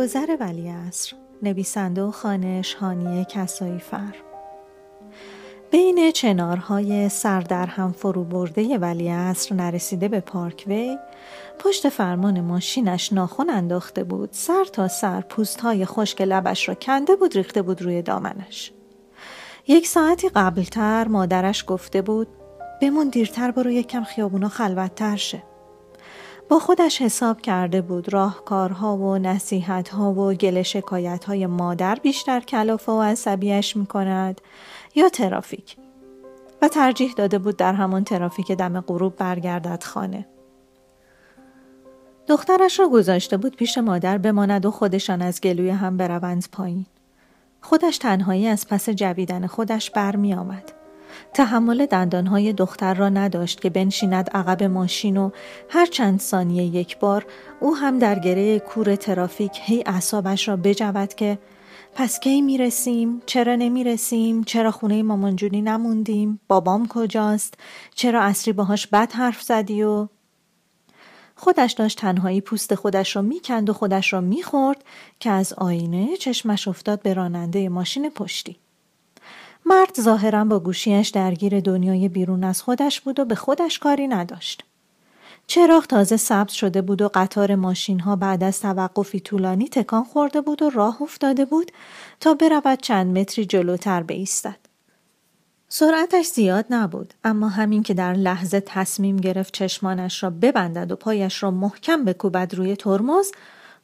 گذر ولیعصر نویسنده و خانش هانیه کسایی فر بین چنارهای سر در هم فرو برده ولیعصر نرسیده به پارکوی پشت فرمان ماشینش ناخن انداخته بود. سر تا سر پوست های خشک لبش را کنده بود ریخته بود روی دامنش. یک ساعتی قبلتر مادرش گفته بود بمون دیرتر برو یکم خیابونا خلوتتر شه. با خودش حساب کرده بود راهکارها و نصیحتها و گل شکایت های مادر بیشتر کلافه و عصبیش می کند یا ترافیک و ترجیح داده بود در همان ترافیک دم غروب برگردد خانه. دخترش را گذاشته بود پیش مادر بماند و خودشان از گلوی هم بروند پایین. خودش تنهایی از پس جویدن خودش برمی آمد. تحمل دندانهای دختر را نداشت که بنشیند عقب ماشین و هر چند ثانیه یک بار او هم در گره کور ترافیک هی اعصابش را بجود که پس کی می‌رسیم؟ چرا نمی‌رسیم؟ چرا خونه مامانجونی نموندیم؟ بابام کجاست؟ چرا اصری باهاش بد حرف زدی و خودش داشت تنهایی پوست خودش را می‌کند و خودش را می‌خورد که از آینه چشمش افتاد به راننده ماشین پشتی. مرد ظاهرا با گوشیش درگیر دنیای بیرون از خودش بود و به خودش کاری نداشت. چراغ تازه سبز شده بود و قطار ماشین ها بعد از توقفی طولانی تکان خورده بود و راه افتاده بود تا برود چند متری جلوتر بایستد. سرعتش زیاد نبود اما همین که در لحظه تصمیم گرفت چشمانش را ببندد و پایش را محکم بکوبد روی ترمز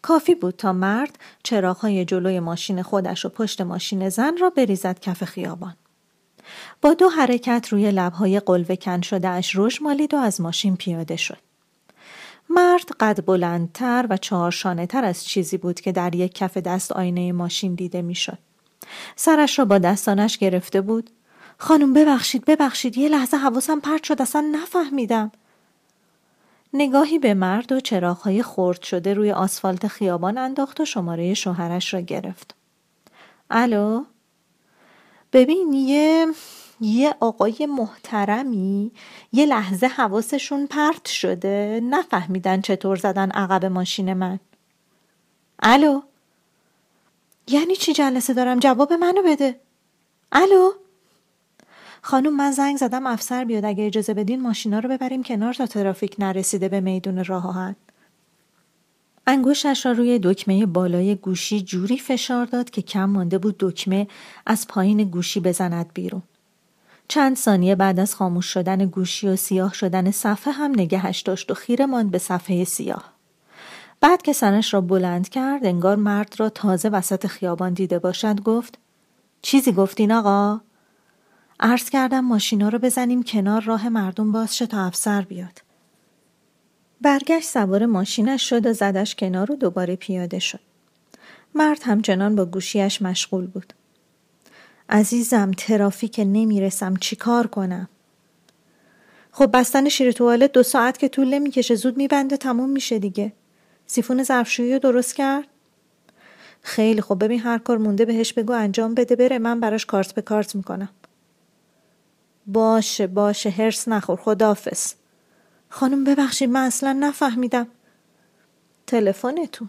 کافی بود تا مرد چراغهای جلوی ماشین خودش و پشت ماشین زن را بریزد کف خیابان. با دو حرکت روی لبهای قلوه کن شده اش روش مالید و از ماشین پیاده شد. مرد قد بلندتر و چهارشانه تر از چیزی بود که در یک کف دست آینه ماشین دیده می‌شد. سرش را با دستانش گرفته بود. خانم ببخشید ببخشید یه لحظه حواسم پرت شد اصلا نفهمیدم. نگاهی به مرد و چراغهای خرد شده روی آسفالت خیابان انداخت و شماره شوهرش را گرفت. الو؟ ببین یه یه آقای محترمی یه لحظه حواسشون پرت شده. نفهمیدن چطور زدن عقب ماشین من. الو؟ یعنی چی جلسه دارم؟ جواب منو بده. الو؟ خانم من زنگ زدم افسر بیاد اگه اجازه بدین ماشینا رو ببریم کنار تا ترافیک نرسیده به میدون راه آهن. انگوشش را روی دکمه بالای گوشی جوری فشار داد که کم مانده بود دکمه از پایین گوشی بزند بیرون. چند ثانیه بعد از خاموش شدن گوشی و سیاه شدن صفحه هم نگهش داشت و خیره ماند به صفحه سیاه. بعد که سنش را بلند کرد انگار مرد را تازه وسط خیابان دیده باشد گفت چیزی گفتین آقا؟ عرض کردم ماشینا رو بزنیم کنار راه مردم باز شه تا افسر بیاد. برگشت سوار ماشینش شد و زدش کنار و دوباره پیاده شد. مرد همچنان با گوشیش مشغول بود. عزیزم ترافیک نمی‌رسم چیکار کنم؟ خب بستن شیر توالت دو ساعت که طول نمی‌کشه زود میبنده تموم میشه دیگه. سیفون ظرفشویی رو درست کرد؟ خیلی خب ببین هر کار مونده بهش بگو انجام بده بره من براش کارت به کارت می‌کنم. باشه باشه هرس نخور خدافز. خانم ببخشید من اصلا نفهمیدم. تلفنتون.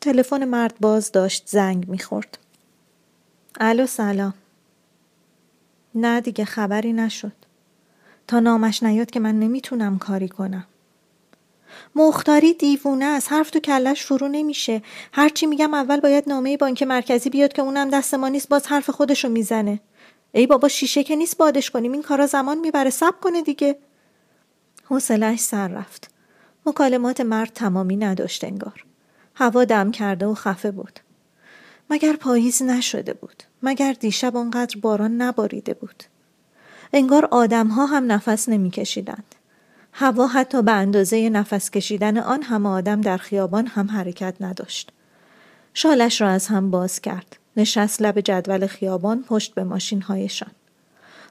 تلفن مرد باز داشت زنگ می‌خورد. الو سلام. نه دیگه خبری نشد. تا نامش نیاد که من نمی‌تونم کاری کنم. مختاری دیوونه است حرف تو کلش فرو نمیشه هرچی میگم اول باید نامه بانک مرکزی بیاد که اونم دست ما نیست باز حرف خودشو می‌زنه ای بابا شیشه که نیست بادش کنیم این کارا زمان می‌بره. سب کنه دیگه. حوصلهش سر رفت. مکالمات مرد تمامی نداشت انگار. هوا دم کرده و خفه بود. مگر پاییز نشده بود؟ مگر دیشب آنقدر باران نباریده بود؟ انگار آدمها هم نفس نمیکشیدند. هوا حتی به اندازه نفس کشیدن آن همه آدم در خیابان هم حرکت نداشت. شالش را از هم باز کرد. نشست لب جدول خیابان پشت به ماشین هایشان.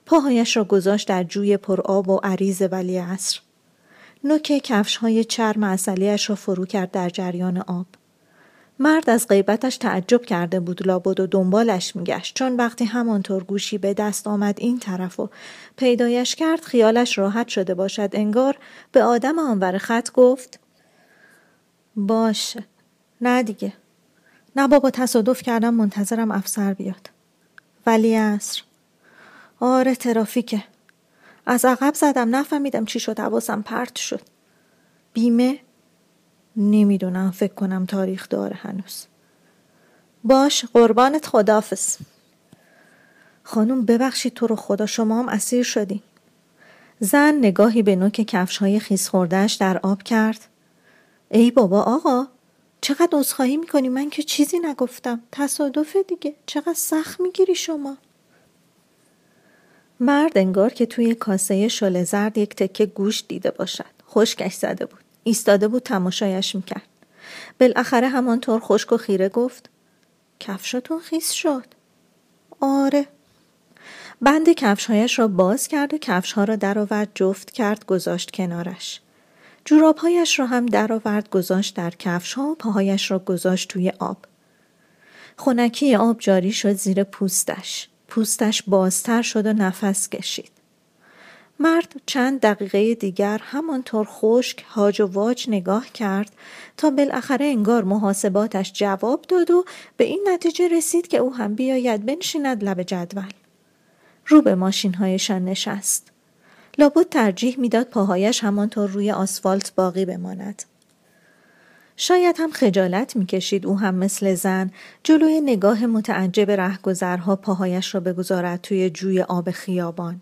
پاهایش را گذاشت در جوی پر آب و عریض ولی عصر. نوک کفش های چرم اصلیش را فرو کرد در جریان آب. مرد از غیبتش تعجب کرده بود لابد و دنبالش میگشت چون وقتی همانطور گوشی به دست آمد این طرف و پیدایش کرد خیالش راحت شده باشد انگار به آدم آنور خط گفت باشه نه دیگه نه بابا تصادف کردم منتظرم افسر بیاد. ولی اصر آره ترافیکه. از عقب زدم نفهمیدم چی شد حواسم پرت شد. بیمه؟ نمی‌دونم فکر کنم تاریخ داره هنوز. باش قربانت خدافز خانم ببخشید تو رو خدا شما هم اسیر شدی. زن نگاهی به نوک کفش های خیز خوردهش در آب کرد. ای بابا آقا چقدر عذرخواهی می‌کنی؟ من که چیزی نگفتم. تصادف دیگه. چقدر سخت می‌گیری شما. مرد انگار که توی کاسه شل زرد یک تکه گوش دیده باشد. خشکش زده بود. ایستاده بود تماشایش می‌کرد. بالاخره همانطور خشک و خیره گفت کفشاتون خیس شد. آره. بند کفشهایش را باز کرد و کفشها را درآورد جفت کرد گذاشت کنارش. جورابهایش را هم درآورد گذاشت در کفشها و پاهایش را گذاشت توی آب خونکی آب جاری شد زیر پوستش پوستش بازتر شد و نفس کشید مرد چند دقیقه دیگر همانطور خشک هاج و واج نگاه کرد تا بالاخره انگار محاسباتش جواب داد و به این نتیجه رسید که او هم بیاید بنشیند لب جدول. رو به ماشین هایشان نشست. لابد ترجیح می‌داد پاهایش همانطور روی آسفالت باقی بماند. شاید هم خجالت می‌کشید او هم مثل زن جلوی نگاه متعجب رهگذرها پاهایش را بگذارد توی جوی آب خیابان.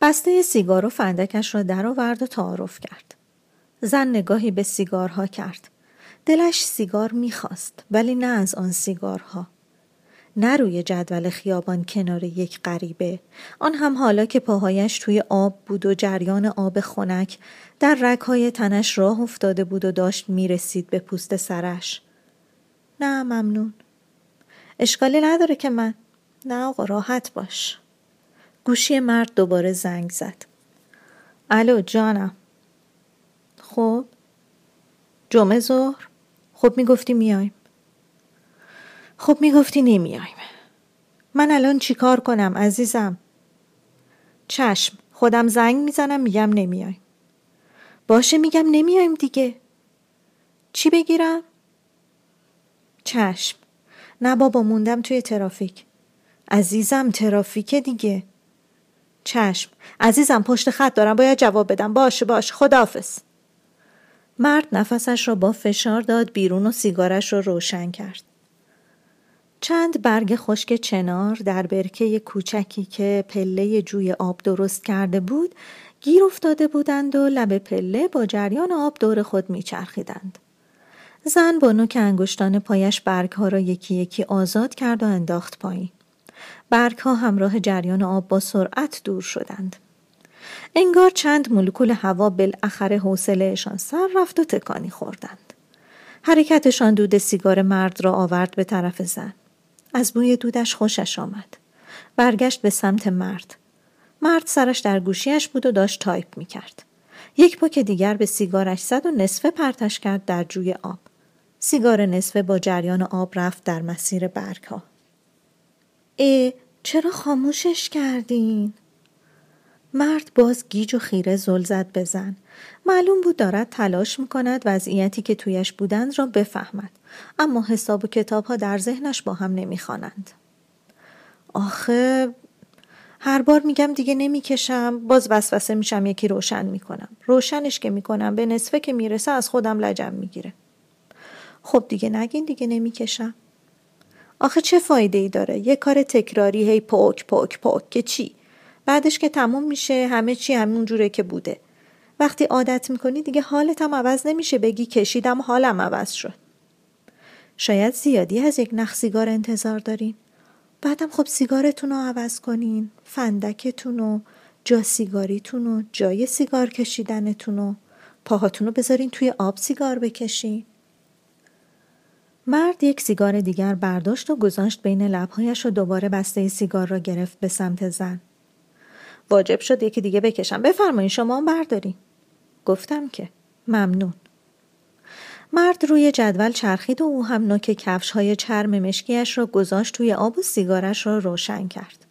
بسته سیگار و فندکش را درآورد و تعارف کرد. زن نگاهی به سیگارها کرد. دلش سیگار می‌خواست ولی نه از آن سیگارها. نه روی جدول خیابان کنار یک غریبه. آن هم حالا که پاهایش توی آب بود و جریان آب خنک در رگهای تنش راه افتاده بود و داشت می‌رسید به پوست سرش. نه ممنون. اشکالی نداره که من. نه آقا راحت باش. گوشی مرد دوباره زنگ زد. الو جانم. خب؟ جمعه ظهر؟ خب می‌گفتی میایم. خب می‌گفتی نمیایم. من الان چیکار کنم عزیزم؟ چشم خودم زنگ می‌زنم میگم نمیایم. باشه میگم نمیایم دیگه. چی بگیرم؟ چشم نه بابا موندم توی ترافیک. عزیزم ترافیک دیگه. چشم عزیزم پشت خط دارم باید جواب بدم باشه باشه خداحافظ مرد نفسش را با فشار داد بیرون و سیگارش را رو روشن کرد چند برگ خشک چنار در برکه کوچکی که پله جوی آب درست کرده بود گیر افتاده بودند و لب پله با جریان آب دور خود میچرخیدند. زن با نوک انگشتان پایش برگ ها را یکی یکی آزاد کرد و انداخت پایین. برگ ها همراه جریان آب با سرعت دور شدند. انگار چند مولکول هوا بالاخره حوصلهشان سر رفت و تکانی خوردند. حرکتشان دود سیگار مرد را آورد به طرف زن. از بوی دودش خوشش آمد. برگشت به سمت مرد. مرد سرش در گوشیش بود و داشت تایپ می کرد. یک پک دیگر به سیگارش زد و نصفه پرتش کرد در جوی آب. سیگار نصفه با جریان آب رفت در مسیر برگ ها. ای چرا خاموشش کردین؟ مرد باز گیج و خیره زل زد بزن. معلوم بود دارد تلاش می‌کند وضعیتی که تویش بودند را بفهمد. اما حساب و کتاب ها در ذهنش با هم نمی‌خوانند. آخه هر بار میگم دیگه نمی‌کشم باز وسوسه میشم یکی روشن می‌کنم روشنش که می‌کنم به نصفه که می‌رسه از خودم لجم می‌گیره خب دیگه نگین دیگه نمی‌کشم آخه چه فایده ای داره یه کار تکراری هی پوک پوک پوک که چی بعدش که تموم میشه همه چی همون جوره که بوده. وقتی عادت می‌کنی دیگه حالت هم عوض نمیشه بگی کشیدم حالم عوض شد. شاید زیادی از یک نخ سیگار انتظار دارین. بعدم خب سیگارتون رو عوض کنین فندکتون و جا سیگاریتون و جای سیگار کشیدنتون و پاهاتون رو بذارین توی آب سیگار بکشین. مرد یک سیگار دیگر برداشت و گذاشت بین لبهایش و دوباره بسته سیگار را گرفت به سمت زن. واجب شد یکی دیگه بکشم بفرمایین شما هم بردارین گفتم که ممنون مرد روی جدول چرخید و او هم نوک کفش های چرم مشکیش را گذاشت توی آب و سیگارش را روشن کرد.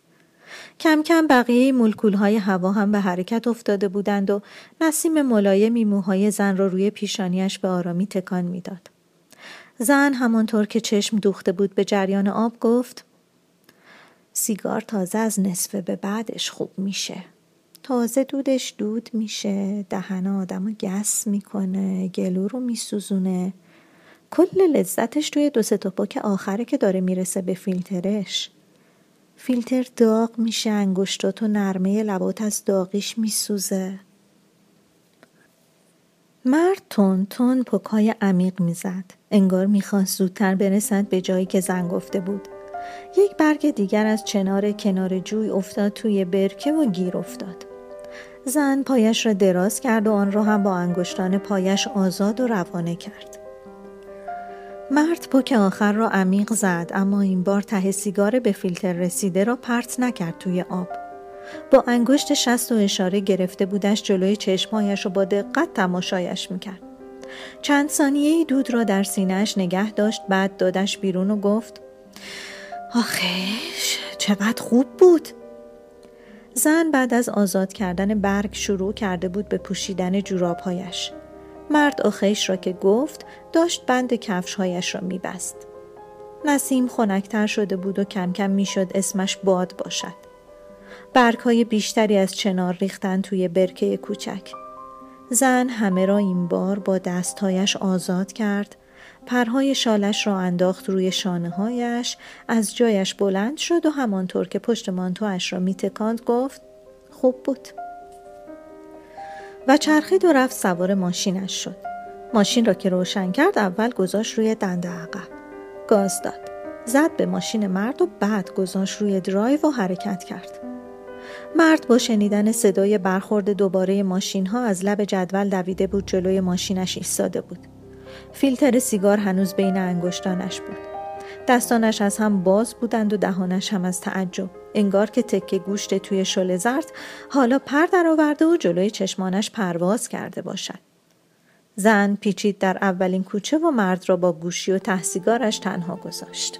کم کم بقیه ملکول های هوا هم به حرکت افتاده بودند و نسیم ملایمی موهای زن را روی پیشانیش به آرامی تکان می‌داد. زن همانطور که چشم دوخته بود به جریان آب گفت سیگار تازه از نصفه به بعدش خوب میشه. تازه دودش دود میشه دهن آدم رو گس می‌کنه گلو رو میسوزونه. کل لذتش توی دو سه پاک آخره که داره می‌رسه به فیلترش. فیلتر داغ میشه انگشتات و نرمه لبات از داغیش میسوزه. مرد تون تون پکای عمیق می‌زد. انگار می‌خواست زودتر برسد به جایی که زن گفته بود. یک برگ دیگر از چنار کنار جوی افتاد توی برکه و گیر افتاد زن پایش را دراز کرد و آن را هم با انگشتان پایش آزاد و روانه کرد. مرد پک آخر را عمیق زد اما این بار ته سیگار به فیلتر رسیده را پرت نکرد توی آب. با انگشت شست و اشاره گرفته بودش جلوی چشمهایش و با دقت تماشایش می‌کرد. چند ثانیه دود را در سینهش نگه داشت بعد دادش بیرون و گفت آخیش چقدر خوب بود زن بعد از آزاد کردن برگ شروع کرده بود به پوشیدن جورابهایش. مرد آخیش را که گفت داشت بند کفشهایش را میبست. نسیم خنکتر شده بود و کم کم می‌شد اسمش باد باشد. برگ های بیشتری از چنار ریختن توی برکه کوچک. زن همه را این بار با دستهایش آزاد کرد پرهای شالش را انداخت روی شانه هایش از جایش بلند شد و همانطور که پشت مانتوش را میتکاند گفت خوب بود. و چرخید و رفت سوار ماشینش شد. ماشین را که روشن کرد اول گذاشت روی دنده عقب. گاز داد. زد به ماشین مرد و بعد گذاشت روی درایو و حرکت کرد. مرد با شنیدن صدای برخورد دوباره ماشین ها از لب جدول دویده بود جلوی ماشینش ایستاده بود. فیلتر سیگار هنوز بین انگشتانش بود. دستانش از هم باز بودند و دهانش هم از تعجب. انگار که تکه گوشت توی شل زرد حالا پر درآورده و جلوی چشمانش پرواز کرده باشد. زن پیچید در اولین کوچه و مرد را با گوشی و تحسیگارش تنها گذاشت.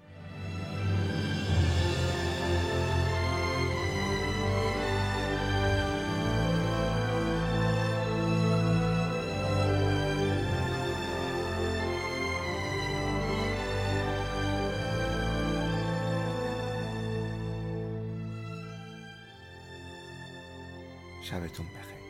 شبتون بخیر.